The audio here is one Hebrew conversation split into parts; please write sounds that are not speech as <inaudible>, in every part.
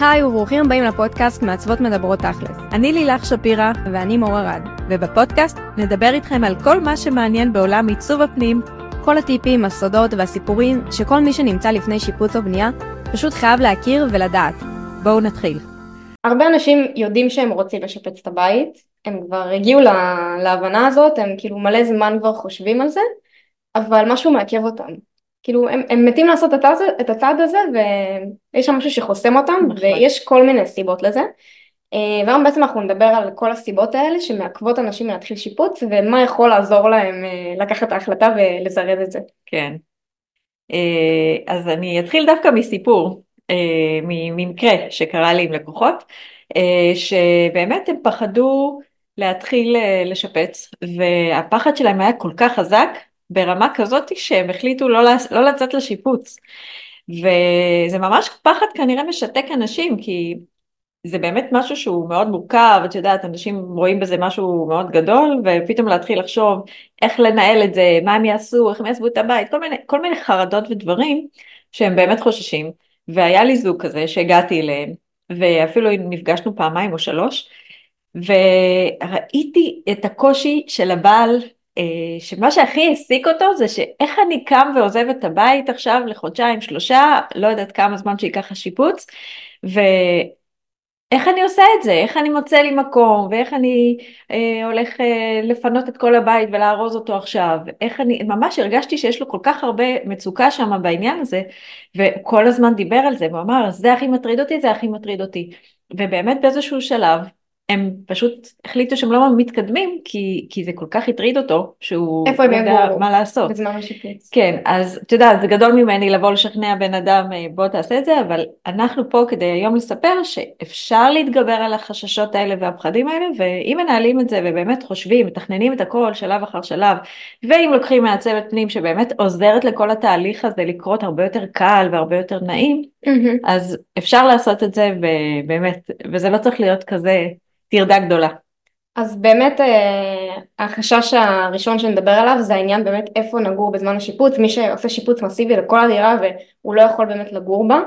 היי וברוכים הבאים לפודקאסט מעצבות מדברות תכלס. אני לילך שפירא ואני מור ארד, ובפודקאסט נדבר איתכם על כל מה שמעניין בעולם עיצוב הפנים, כל הטיפים, הסודות והסיפורים שכל מי שנמצא לפני שיפוץ או בנייה פשוט חייב להכיר ולדעת. בואו נתחיל. הרבה אנשים יודעים שהם רוצים לשפץ את הבית, הם כבר הגיעו לה, להבנה הזאת, הם כאילו מלא זמן כבר חושבים על זה, אבל משהו מעכב אותם. כאילו הם, הם מתים לעשות את הצעד, את הצעד הזה ויש שם משהו שחוסם אותם נכון. ויש כל מיני סיבות לזה. אה, והיום בעצם אנחנו נדבר על כל הסיבות האלה שמעכבות אנשים להתחיל שיפוץ ומה יכול לעזור להם אה, לקחת את ההחלטה ולזרז את זה. כן. אה, אז אני אתחיל דווקא מסיפור, ממקרה שקרה לי עם לקוחות, שבאמת הם פחדו להתחיל לשפץ והפחד שלהם היה כל כך חזק ברמה כזאת שהם החליטו לא, לא לצאת לשיפוץ. וזה ממש פחד כנראה משתק אנשים, כי זה באמת משהו שהוא מאוד מורכב, את יודעת, אנשים רואים בזה משהו מאוד גדול, ופתאום להתחיל לחשוב איך לנהל את זה, מה הם יעשו, איך הם יעזבו את הבית, כל מיני, כל מיני חרדות ודברים שהם באמת חוששים. והיה לי זוג כזה שהגעתי אליהם, ואפילו נפגשנו פעמיים או שלוש, וראיתי את הקושי של הבעל שמה שהכי העסיק אותו זה שאיך אני קם ועוזב את הבית עכשיו לחודשיים שלושה, לא יודעת כמה זמן שייקח השיפוץ, ואיך אני עושה את זה, איך אני מוצא לי מקום, ואיך אני אה, הולך אה, לפנות את כל הבית ולארוז אותו עכשיו, איך אני, ממש הרגשתי שיש לו כל כך הרבה מצוקה שם בעניין הזה, וכל הזמן דיבר על זה, והוא אמר, זה הכי מטריד אותי, זה הכי מטריד אותי. ובאמת באיזשהו שלב הם פשוט החליטו שהם לא מתקדמים כי, כי זה כל כך הטריד אותו שהוא איפה הם לא יודע מה לעשות. בזמן השיפוץ. כן, אז את יודעת, זה גדול ממני לבוא לשכנע בן אדם אה, בוא תעשה את זה, אבל אנחנו פה כדי היום לספר שאפשר להתגבר על החששות האלה והפחדים האלה, ואם מנהלים את זה ובאמת חושבים, מתכננים את הכל שלב אחר שלב, ואם לוקחים מהצוות פנים שבאמת עוזרת לכל התהליך הזה לקרות הרבה יותר קל והרבה יותר נעים, mm-hmm. אז אפשר לעשות את זה ובאמת, וזה לא צריך להיות כזה טרדה גדולה. אז באמת אה, החשש הראשון שנדבר עליו זה העניין באמת איפה נגור בזמן השיפוץ, מי שעושה שיפוץ מסיבי לכל הדירה והוא לא יכול באמת לגור בה,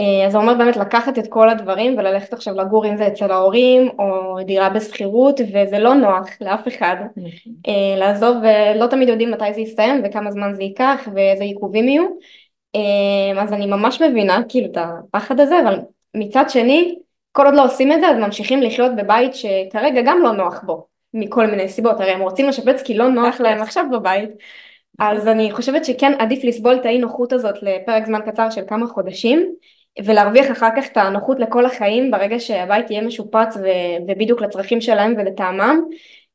אה, אז זה אומר באמת לקחת את כל הדברים וללכת עכשיו לגור אם זה אצל ההורים או דירה בשכירות וזה לא נוח לאף אחד נכון. אה, לעזוב ולא תמיד יודעים מתי זה יסתיים וכמה זמן זה ייקח ואיזה עיכובים יהיו, אז אני ממש מבינה כאילו את הפחד הזה אבל מצד שני כל עוד לא עושים את זה אז ממשיכים לחיות בבית שכרגע גם לא נוח בו מכל מיני סיבות. הרי הם רוצים לשפץ כי לא נוח להם עכשיו בבית. אז אני חושבת שכן עדיף לסבול את האי נוחות הזאת לפרק זמן קצר של כמה חודשים ולהרוויח אחר כך את הנוחות לכל החיים ברגע שהבית יהיה משופץ ו- ובדיוק לצרכים שלהם ולטעמם.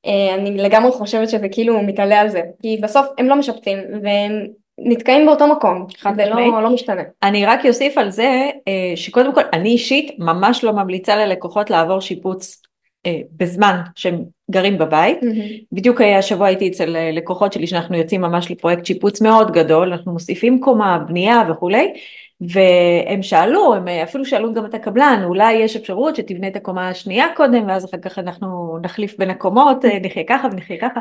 אה, אני לגמרי חושבת שזה כאילו מתעלה על זה כי בסוף הם לא משפצים והם נתקעים באותו מקום, זה לא, לא משתנה. אני רק אוסיף על זה אה, שקודם כל אני אישית ממש לא ממליצה ללקוחות לעבור שיפוץ אה, בזמן שהם גרים בבית. Mm-hmm. בדיוק השבוע הייתי אצל אה, לקוחות שלי שאנחנו יוצאים ממש לפרויקט שיפוץ מאוד גדול, אנחנו מוסיפים קומה, בנייה וכולי. והם שאלו, הם אפילו שאלו גם את הקבלן, אולי יש אפשרות שתבנה את הקומה השנייה קודם, ואז אחר כך אנחנו נחליף בין הקומות, אה, נחיה ככה ונחיה ככה.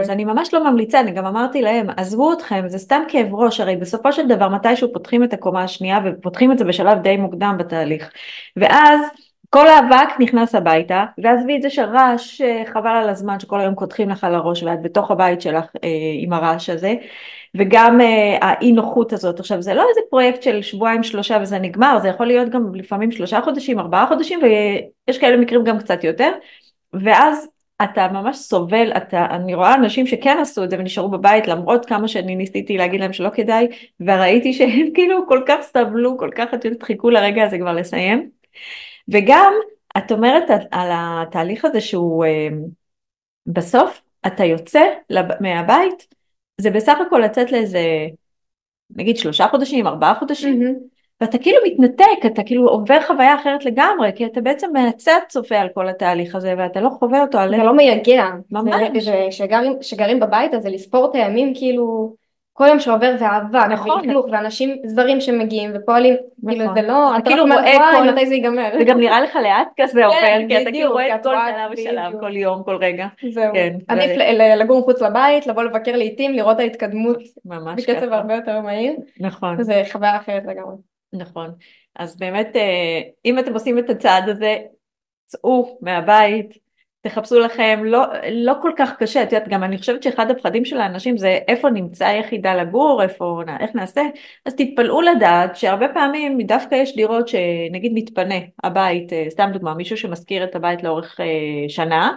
אז אני ממש לא ממליצה, אני גם אמרתי להם, עזבו אתכם, זה סתם כאב ראש, הרי בסופו של דבר מתישהו פותחים את הקומה השנייה, ופותחים את זה בשלב די מוקדם בתהליך. ואז כל האבק נכנס הביתה, ועזבי את זה שרעש, אה, חבל על הזמן שכל היום קודחים לך לראש ואת בתוך הבית שלך אה, עם הרעש הזה. וגם אה, האי נוחות הזאת. עכשיו זה לא איזה פרויקט של שבועיים שלושה וזה נגמר, זה יכול להיות גם לפעמים שלושה חודשים, ארבעה חודשים ויש כאלה מקרים גם קצת יותר, ואז אתה ממש סובל, אתה, אני רואה אנשים שכן עשו את זה ונשארו בבית למרות כמה שאני ניסיתי להגיד להם שלא כדאי, וראיתי שהם <laughs> כאילו כל כך סבלו, כל כך את יודעת חיכו לרגע הזה כבר לסיים. וגם את אומרת על התהליך הזה שהוא אה, בסוף אתה יוצא מהבית זה בסך הכל לצאת לאיזה, נגיד שלושה חודשים, ארבעה חודשים, mm-hmm. ואתה כאילו מתנתק, אתה כאילו עובר חוויה אחרת לגמרי, כי אתה בעצם מהצד צופה על כל התהליך הזה, ואתה לא חווה אותו על... זה לא מייגע. ממש. וכשגרים בבית אז זה לספור את הימים כאילו... כל יום שעובר ואהבה, נכון, ולכלוך, ואנשים זרים שמגיעים ופועלים, כאילו נכון. זה לא, אתה כאילו רואה כל, מתי זה ייגמר. זה גם נראה לך לאט כזה כן, עובר, כי אתה כאילו רואה את כל שלב ושלב, כל יום, כל רגע. זהו, כן, עדיף לגור מחוץ לבית, לבוא לבקר לעיתים, לראות ההתקדמות, ממש ככה. בקצב הרבה יותר מהיר. נכון. זה חוויה אחרת לגמרי. נכון. אז באמת, אה, אם אתם עושים את הצעד הזה, צאו מהבית, תחפשו לכם, לא, לא כל כך קשה, את יודעת, גם אני חושבת שאחד הפחדים של האנשים זה איפה נמצא היחידה לגור, איפה, איך נעשה, אז תתפלאו לדעת שהרבה פעמים דווקא יש דירות שנגיד מתפנה הבית, אה, סתם דוגמה, מישהו שמשכיר את הבית לאורך אה, שנה,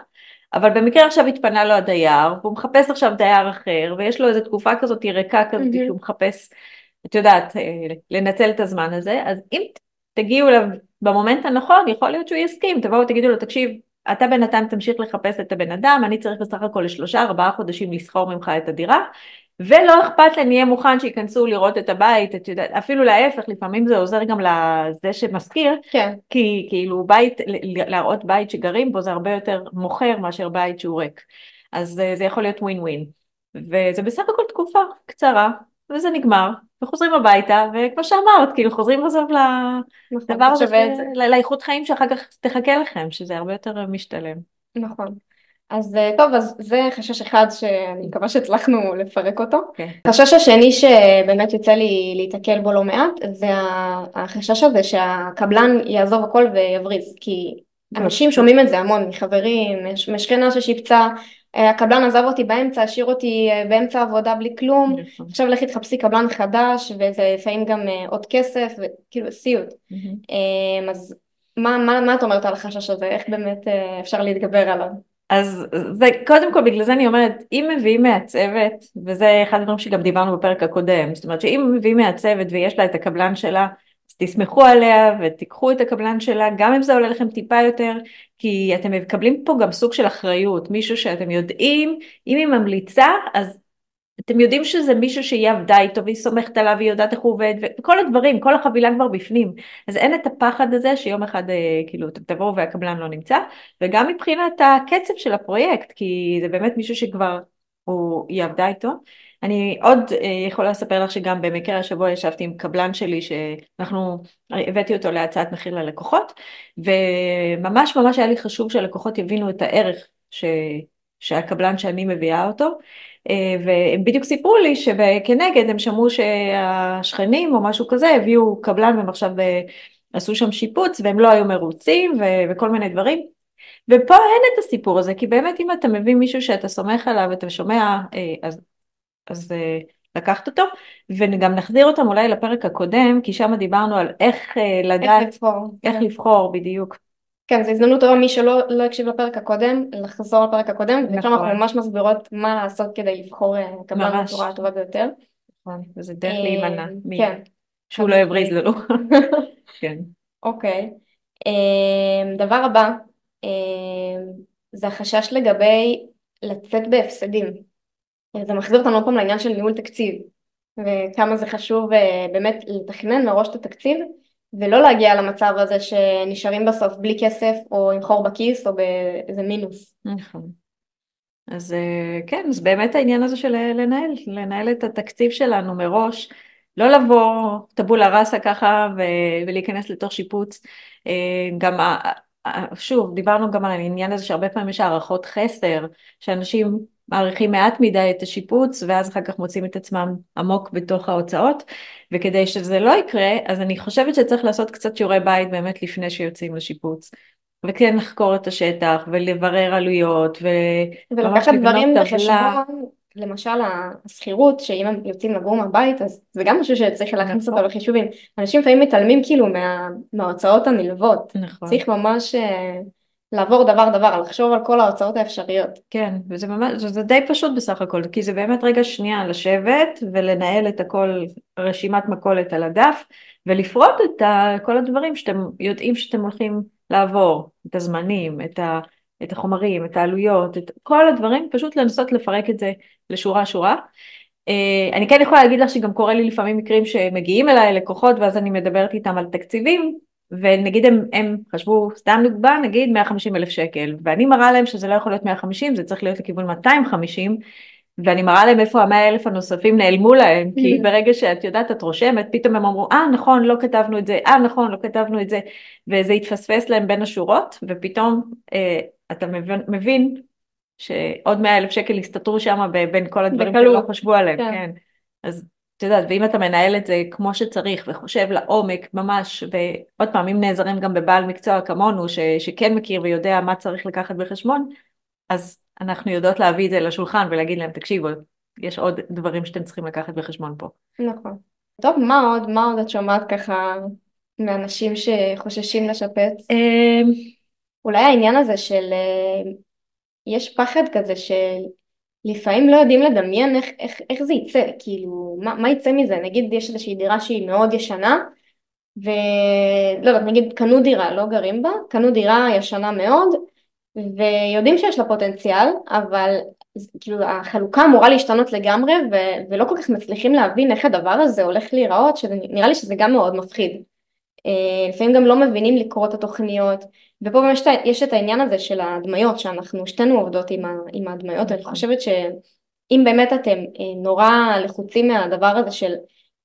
אבל במקרה עכשיו התפנה לו הדייר, והוא מחפש עכשיו דייר אחר, ויש לו איזו תקופה כזאת ריקה כזאת, mm-hmm. שהוא מחפש, את יודעת, אה, לנצל את הזמן הזה, אז אם תגיעו אליו במומנט הנכון, יכול להיות שהוא יסכים, תבואו ותגידו לו, תקשיב, אתה בינתיים תמשיך לחפש את הבן אדם, אני צריך בסך הכל לשלושה ארבעה חודשים לסחור ממך את הדירה, ולא אכפת לי, נהיה מוכן שייכנסו לראות את הבית, את יודעת, אפילו להפך, לפעמים זה עוזר גם לזה שמזכיר, כן. כי כאילו בית, להראות בית שגרים בו זה הרבה יותר מוכר מאשר בית שהוא ריק, אז אה, זה יכול להיות ווין ווין, וזה בסך הכל תקופה קצרה, וזה נגמר, וחוזרים הביתה, וכמו שאמרת, כאילו חוזרים בסוף נכון, לדבר הזה, לאיכות חיים שאחר כך תחכה לכם, שזה הרבה יותר משתלם. נכון. אז אה, טוב, אז זה חשש אחד שאני מקווה שהצלחנו לפרק אותו. Okay. כן. החשש השני שבאמת יוצא לי להתקל בו לא מעט, זה החשש הזה שהקבלן יעזוב הכל ויבריז, כי אנשים שומעים את זה המון מחברים, משכנה ששיפצה הקבלן עזב אותי באמצע, השאיר אותי אה, באמצע העבודה בלי כלום, נכון. עכשיו לכי תחפשי קבלן חדש וזה לפעמים גם אה, עוד כסף וכאילו סיוט. אז מה, מה, מה את אומרת על החשש הזה? איך באמת אפשר להתגבר עליו? אז זה קודם כל בגלל זה אני אומרת אם מביאים מהצוות וזה אחד הדברים שגם דיברנו בפרק הקודם זאת אומרת שאם מביאים מהצוות ויש לה את הקבלן שלה תסמכו עליה ותיקחו את הקבלן שלה, גם אם זה עולה לכם טיפה יותר, כי אתם מקבלים פה גם סוג של אחריות, מישהו שאתם יודעים, אם היא ממליצה, אז אתם יודעים שזה מישהו שהיא עבדה איתו והיא סומכת עליו והיא יודעת איך הוא עובד וכל הדברים, כל החבילה כבר בפנים. אז אין את הפחד הזה שיום אחד אה, כאילו אתם תבואו והקבלן לא נמצא, וגם מבחינת הקצב של הפרויקט, כי זה באמת מישהו שכבר הוא, היא עבדה איתו. אני עוד אה, יכולה לספר לך שגם במקרה השבוע ישבתי עם קבלן שלי שאנחנו, הבאתי אותו להצעת מחיר ללקוחות וממש ממש היה לי חשוב שהלקוחות יבינו את הערך ש, שהקבלן שאני מביאה אותו אה, והם בדיוק סיפרו לי שכנגד הם שמעו שהשכנים או משהו כזה הביאו קבלן והם עכשיו אה, עשו שם שיפוץ והם לא היו מרוצים ו- וכל מיני דברים. ופה אין את הסיפור הזה כי באמת אם אתה מביא מישהו שאתה סומך עליו ואתה שומע אז אז uh, לקחת אותו, וגם נחזיר אותם אולי לפרק הקודם, כי שם דיברנו על איך uh, לדעת, איך לבחור, איך כן. לבחור בדיוק. כן, זו הזדמנות טובה מי שלא לא הקשיב לפרק הקודם, לחזור לפרק הקודם, נכון. ושם אנחנו ממש מסבירות מה לעשות כדי לבחור קבלן אה, בצורה הטובה ביותר. נכון, וזה דרך להימנע, כן. שהוא לא יבריז לנו. <laughs> כן. אוקיי. דבר הבא, זה החשש לגבי לצאת בהפסדים. זה מחזיר אותנו עוד פעם לעניין של ניהול תקציב וכמה זה חשוב אה, באמת לתכנן מראש את התקציב ולא להגיע למצב הזה שנשארים בסוף בלי כסף או עם חור בכיס או באיזה מינוס. נכון. אז אה, כן, אז באמת העניין הזה של לנהל, לנהל את התקציב שלנו מראש, לא לבוא טבולה ראסה ככה ולהיכנס לתוך שיפוץ. אה, גם שוב, דיברנו גם על העניין הזה שהרבה פעמים יש הערכות חסר, שאנשים מעריכים מעט מדי את השיפוץ ואז אחר כך מוצאים את עצמם עמוק בתוך ההוצאות וכדי שזה לא יקרה אז אני חושבת שצריך לעשות קצת שיעורי בית באמת לפני שיוצאים לשיפוץ. וכן לחקור את השטח ולברר עלויות ו... ולקחת דברים בחשבון למשל השכירות שאם הם יוצאים לגור מהבית אז זה גם משהו שצריך להכניס אותו נכון. לחישובים אנשים לפעמים מתעלמים כאילו מה, מההוצאות הנלוות נכון. צריך ממש אה, לעבור דבר דבר, לחשוב על כל ההוצאות האפשריות. כן, וזה ממש, זה די פשוט בסך הכל, כי זה באמת רגע שנייה לשבת ולנהל את הכל, רשימת מכולת על הדף, ולפרוט את ה, כל הדברים שאתם יודעים שאתם הולכים לעבור, את הזמנים, את, ה, את החומרים, את העלויות, את כל הדברים, פשוט לנסות לפרק את זה לשורה שורה. Uh, אני כן יכולה להגיד לך שגם קורה לי לפעמים מקרים שמגיעים אליי לקוחות ואז אני מדברת איתם על תקציבים ונגיד הם, הם חשבו, סתם דוגמה, נגיד 150 אלף שקל, ואני מראה להם שזה לא יכול להיות 150, זה צריך להיות לכיוון 250, ואני מראה להם איפה המאה אלף הנוספים נעלמו להם, כי mm. ברגע שאת יודעת, את רושמת, פתאום הם אמרו, אה נכון, לא כתבנו את זה, אה נכון, לא כתבנו את זה, וזה התפספס להם בין השורות, ופתאום אה, אתה מבין, מבין שעוד מאה אלף שקל הסתתרו שם בין כל הדברים שלא חשבו עליהם, כן. כן. אז את יודעת, ואם אתה מנהל את זה כמו שצריך וחושב לעומק ממש, ועוד פעם, אם נעזרים גם בבעל מקצוע כמונו, ש, שכן מכיר ויודע מה צריך לקחת בחשבון, אז אנחנו יודעות להביא את זה לשולחן ולהגיד להם, תקשיבו, יש עוד דברים שאתם צריכים לקחת בחשבון פה. נכון. טוב, מה עוד, מה עוד את שומעת ככה מאנשים שחוששים לשפץ? אולי העניין הזה של, אה, יש פחד כזה של לפעמים לא יודעים לדמיין איך, איך, איך זה יצא, כאילו, מה, מה יצא מזה? נגיד יש איזושהי דירה שהיא מאוד ישנה, ולא יודעת, נגיד קנו דירה, לא גרים בה, קנו דירה ישנה מאוד, ויודעים שיש לה פוטנציאל, אבל כאילו החלוקה אמורה להשתנות לגמרי, ו- ולא כל כך מצליחים להבין איך הדבר הזה הולך להיראות, שנראה לי שזה גם מאוד מפחיד. אה, לפעמים גם לא מבינים לקרוא את התוכניות, ופה באמת יש את העניין הזה של ההדמיות, שאנחנו שתינו עובדות עם, עם ההדמיות, אני חושבת שאם באמת אתם אה, נורא לחוצים מהדבר הזה של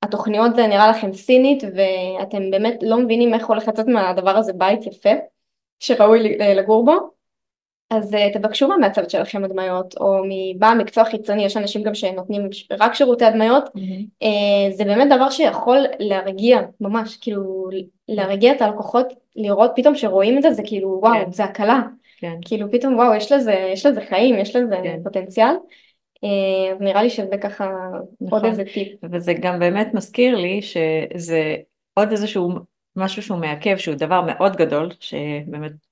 התוכניות זה נראה לכם סינית, ואתם באמת לא מבינים איך הולך לצאת מהדבר הזה בית יפה, שראוי לגור בו, אז uh, תבקשו מהמעצבת שלכם הדמיות, או מבעל מקצוע חיצוני, יש אנשים גם שנותנים רק שירותי הדמיות, mm-hmm. uh, זה באמת דבר שיכול להרגיע, ממש, כאילו להרגיע את הלקוחות, לראות פתאום שרואים את זה, זה כאילו וואו, כן. זה הקלה, כן. כאילו פתאום וואו, יש לזה, יש לזה חיים, יש לזה כן. פוטנציאל, uh, נראה לי שזה ככה נכון. עוד איזה טיפ. וזה גם באמת מזכיר לי שזה עוד איזשהו משהו שהוא מעכב, שהוא דבר מאוד גדול, שבאמת אה,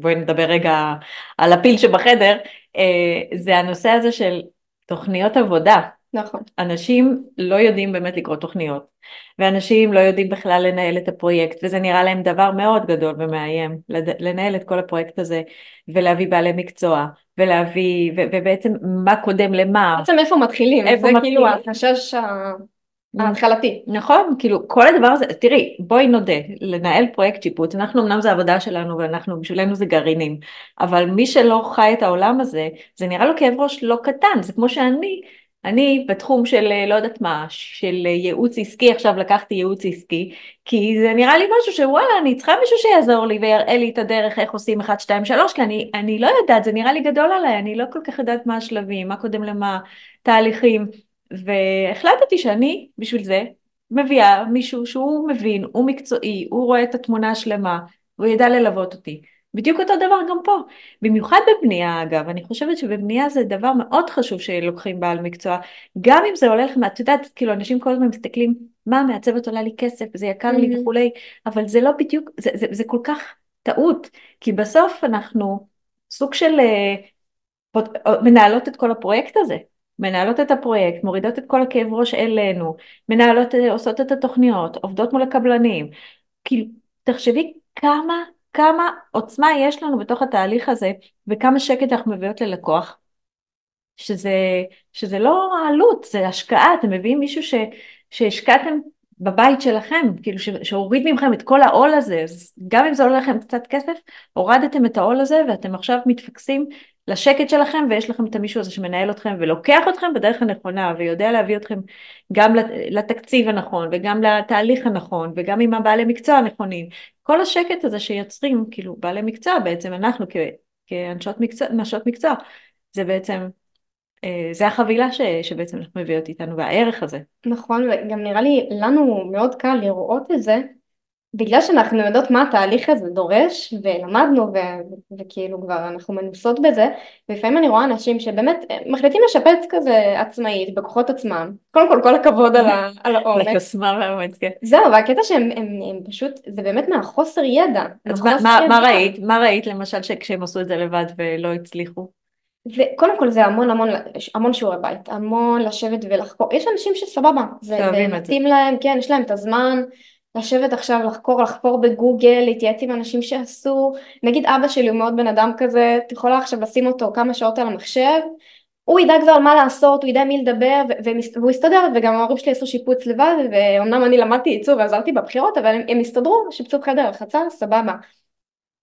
בואי נדבר רגע על הפיל שבחדר, אה, זה הנושא הזה של תוכניות עבודה. נכון. אנשים לא יודעים באמת לקרוא תוכניות, ואנשים לא יודעים בכלל לנהל את הפרויקט, וזה נראה להם דבר מאוד גדול ומאיים, לנהל את כל הפרויקט הזה, ולהביא בעלי מקצוע, ולהביא, ובעצם מה קודם למה. בעצם איפה מתחילים, איפה זה מתחילים. כאילו החשש ההתחלתי. נכון, כאילו כל הדבר הזה, תראי, בואי נודה, לנהל פרויקט שיפוט, אנחנו אמנם זה עבודה שלנו ואנחנו, בשבילנו זה גרעינים, אבל מי שלא חי את העולם הזה, זה נראה לו כאב ראש לא קטן, זה כמו שאני, אני בתחום של לא יודעת מה, של ייעוץ עסקי, עכשיו לקחתי ייעוץ עסקי, כי זה נראה לי משהו שוואלה, אני צריכה מישהו שיעזור לי ויראה לי את הדרך איך עושים 1, 2, 3, כי אני, אני לא יודעת, זה נראה לי גדול עליי, אני לא כל כך יודעת מה השלבים, מה קודם למה, תהליכים. והחלטתי שאני בשביל זה מביאה מישהו שהוא מבין, הוא מקצועי, הוא רואה את התמונה השלמה, הוא ידע ללוות אותי. בדיוק אותו דבר גם פה. במיוחד בבנייה אגב, אני חושבת שבבנייה זה דבר מאוד חשוב שלוקחים בעל מקצוע, גם אם זה עולה לכם, את יודעת, כאילו אנשים כל הזמן מסתכלים, מה מעצבת עולה לי כסף, זה יקר mm-hmm. לי וכולי, אבל זה לא בדיוק, זה, זה, זה כל כך טעות, כי בסוף אנחנו סוג של uh, מנהלות את כל הפרויקט הזה. מנהלות את הפרויקט, מורידות את כל הכאב ראש אלינו, מנהלות, עושות את התוכניות, עובדות מול הקבלנים. כאילו, תחשבי כמה, כמה עוצמה יש לנו בתוך התהליך הזה, וכמה שקט אנחנו מביאות ללקוח, שזה, שזה לא העלות, זה השקעה, אתם מביאים מישהו ש, שהשקעתם בבית שלכם, כאילו שהוריד ממכם את כל העול הזה, אז גם אם זה עולה לכם קצת כסף, הורדתם את העול הזה ואתם עכשיו מתפקסים לשקט שלכם ויש לכם את המישהו הזה שמנהל אתכם ולוקח אתכם בדרך הנכונה ויודע להביא אתכם גם לתקציב הנכון וגם לתהליך הנכון וגם עם הבעלי מקצוע הנכונים. כל השקט הזה שיוצרים, כאילו בעלי מקצוע בעצם, אנחנו כנשות מקצוע, מקצוע, זה בעצם אה, זה החבילה ש, שבעצם אנחנו מביאות איתנו והערך הזה. נכון וגם נראה לי לנו מאוד קל לראות את זה בגלל שאנחנו יודעות מה התהליך הזה דורש ולמדנו ו- וכאילו כבר אנחנו מנוסות בזה ולפעמים אני רואה אנשים שבאמת אה, מחליטים לשפץ כזה עצמאית בכוחות עצמם. קודם כל כל הכבוד על, ה- <laughs> על העומק כן. זהו והקטע שהם הם, הם פשוט זה באמת מהחוסר ידע. אז מה, מה, מה ראית? מה ראית למשל שכשהם עשו את זה לבד ולא הצליחו? זה, קודם כל זה המון המון המון שיעורי בית, המון לשבת ולחקור, יש אנשים שסבבה, זה. מתאים להם, כן, יש להם את הזמן לשבת עכשיו לחקור, לחפור בגוגל, להתייעץ עם אנשים שעשו, נגיד אבא שלי הוא מאוד בן אדם כזה, את יכולה עכשיו לשים אותו כמה שעות על המחשב, הוא ידע כבר מה לעשות, הוא ידע מי לדבר והוא יסתדר וגם ההורים שלי עשו שיפוץ לבד ואומנם אני למדתי עיצוב ועזרתי בבחירות אבל הם, הם הסתדרו, שיפצו חדר, רחצה, סבבה.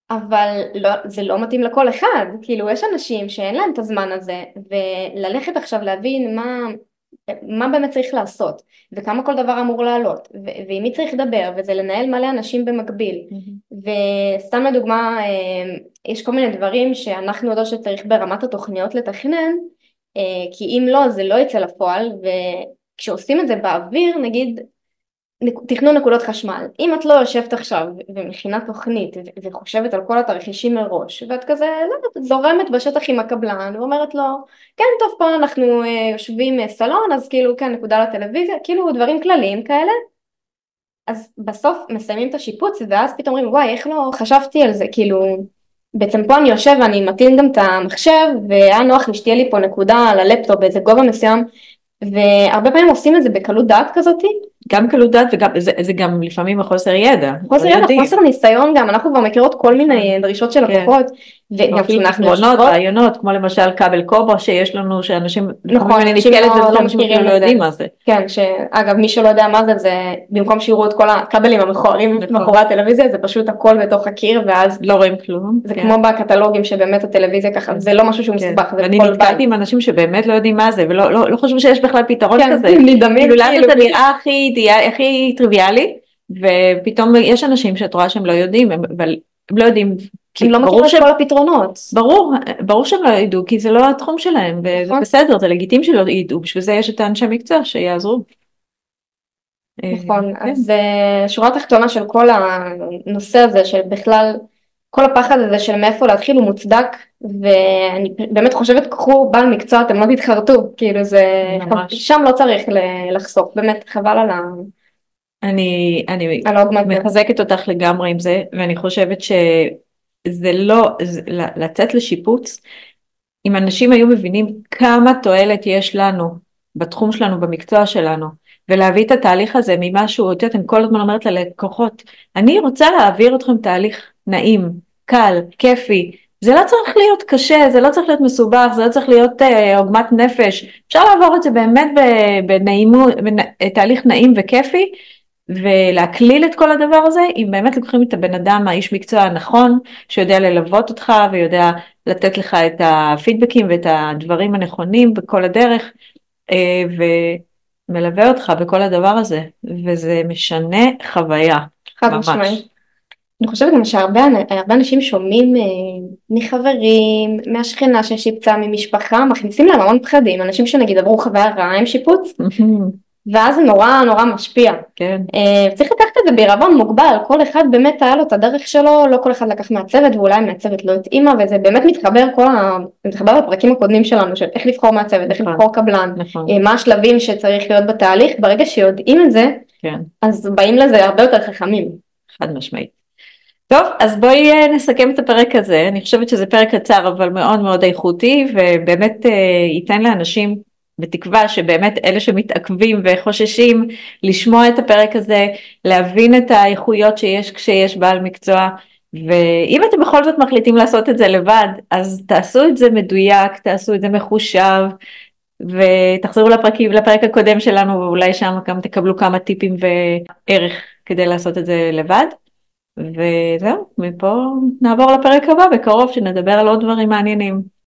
אבל לא, זה לא מתאים לכל אחד, כאילו יש אנשים שאין להם את הזמן הזה וללכת עכשיו להבין מה, מה באמת צריך לעשות וכמה כל דבר אמור לעלות ועם מי צריך לדבר וזה לנהל מלא אנשים במקביל mm-hmm. וסתם לדוגמה אה, יש כל מיני דברים שאנחנו יודעות שצריך ברמת התוכניות לתכנן אה, כי אם לא זה לא יצא לפועל כשעושים את זה באוויר, נגיד תכנון נקודות חשמל, אם את לא יושבת עכשיו ומכינה תוכנית וחושבת על כל התרחישים מראש ואת כזה לא, זורמת בשטח עם הקבלן ואומרת לו כן טוב פה אנחנו אה, יושבים אה, סלון אז כאילו כן נקודה לטלוויזיה כאילו דברים כלליים כאלה אז בסוף מסיימים את השיפוץ ואז פתאום אומרים וואי איך לא חשבתי על זה כאילו בעצם פה אני יושב ואני מטעין גם את המחשב והיה נוח לי שתהיה לי פה נקודה על הלפטופ באיזה גובה מסוים והרבה פעמים עושים את זה בקלות דעת כזאתי. גם קלות דעת וגם זה, זה גם לפעמים מחוסר ידע. חוסר ידע, חוסר ניסיון גם, אנחנו כבר מכירות כל מיני כן. דרישות של כן. לקוחות. כשאנחנו יושבות. רעיונות, כמו למשל כבל קוברה שיש לנו, שאנשים, נכון, אנשים לא, לא, לא מכירים לא יודעים מה זה. כן, שאגב מי שלא יודע מה זה, זה במקום שיראו את כל הכבלים המכוערים נכון. מאחורי הטלוויזיה, זה פשוט הכל בתוך הקיר ואז לא רואים כלום. זה כן. כמו בקטלוגים שבאמת הטלוויזיה ככה, זה לא משהו שהוא כן. מסובך, זה אני נתקלתי עם אנשים שבאמת לא יודעים מה זה, ולא לא, חושבים שיש בכלל פתרון כן, כזה. <laughs> נדמים כאילו כאילו. זה נראה הכי, הכי טריוויאלי, ופתאום יש אנשים שאת רואה שהם לא יודעים, אבל הם לא יודעים כי הם לא מכירים את כל הפתרונות. ברור, ברור שהם לא ידעו, כי זה לא התחום שלהם, וזה נכון. בסדר, זה לגיטימי שלא ידעו, בשביל זה יש את האנשי מקצוע שיעזרו. נכון, אה, אז אה, שורה תחתונה של כל הנושא הזה, שבכלל כל הפחד הזה של מאיפה להתחיל הוא מוצדק, ואני באמת חושבת, קחו בעל מקצוע, אתם לא תתחרטו, כאילו זה, ממש. שם לא צריך לחסוך, באמת חבל על ה... אני, אני מחזקת אותך לגמרי עם זה, ואני חושבת ש... זה לא, זה, לצאת לשיפוץ, אם אנשים היו מבינים כמה תועלת יש לנו בתחום שלנו, במקצוע שלנו, ולהביא את התהליך הזה ממשהו, את יודעת, אני כל הזמן אומרת ללקוחות, אני רוצה להעביר אתכם תהליך נעים, קל, כיפי, זה לא צריך להיות קשה, זה לא צריך להיות מסובך, זה לא צריך להיות אה, עוגמת נפש, אפשר לעבור את זה באמת בנעימות, בתהליך נעים וכיפי, ולהקליל את כל הדבר הזה, אם באמת לוקחים את הבן אדם, האיש מקצוע הנכון, שיודע ללוות אותך ויודע לתת לך את הפידבקים ואת הדברים הנכונים בכל הדרך, אה, ומלווה אותך בכל הדבר הזה, וזה משנה חוויה. חד משמעית. אני חושבת גם שהרבה אנשים שומעים אה, מחברים, מהשכנה ששיפצה, ממשפחה, מכניסים להם המון פחדים, אנשים שנגיד עברו חוויה רעה עם שיפוץ, ואז זה נורא נורא משפיע. כן. Uh, צריך לקחת את זה בעירבון מוגבל, כל אחד באמת היה לו את הדרך שלו, לא כל אחד לקח מהצוות ואולי מהצוות לא התאימה וזה באמת מתחבר כל ה... מתחבר לפרקים הקודמים שלנו של איך לבחור מהצוות, איך נכון. לבחור קבלן, נכון. uh, מה השלבים שצריך להיות בתהליך, ברגע שיודעים את זה, כן. אז באים לזה הרבה יותר חכמים. חד משמעית. טוב, אז בואי אה, נסכם את הפרק הזה, אני חושבת שזה פרק קצר אבל מאוד מאוד איכותי ובאמת ייתן לאנשים בתקווה שבאמת אלה שמתעכבים וחוששים לשמוע את הפרק הזה, להבין את האיכויות שיש כשיש בעל מקצוע, ואם אתם בכל זאת מחליטים לעשות את זה לבד, אז תעשו את זה מדויק, תעשו את זה מחושב, ותחזרו לפרקים, לפרק הקודם שלנו, ואולי שם גם תקבלו כמה טיפים וערך כדי לעשות את זה לבד. וזהו, מפה נעבור לפרק הבא בקרוב, שנדבר על עוד דברים מעניינים.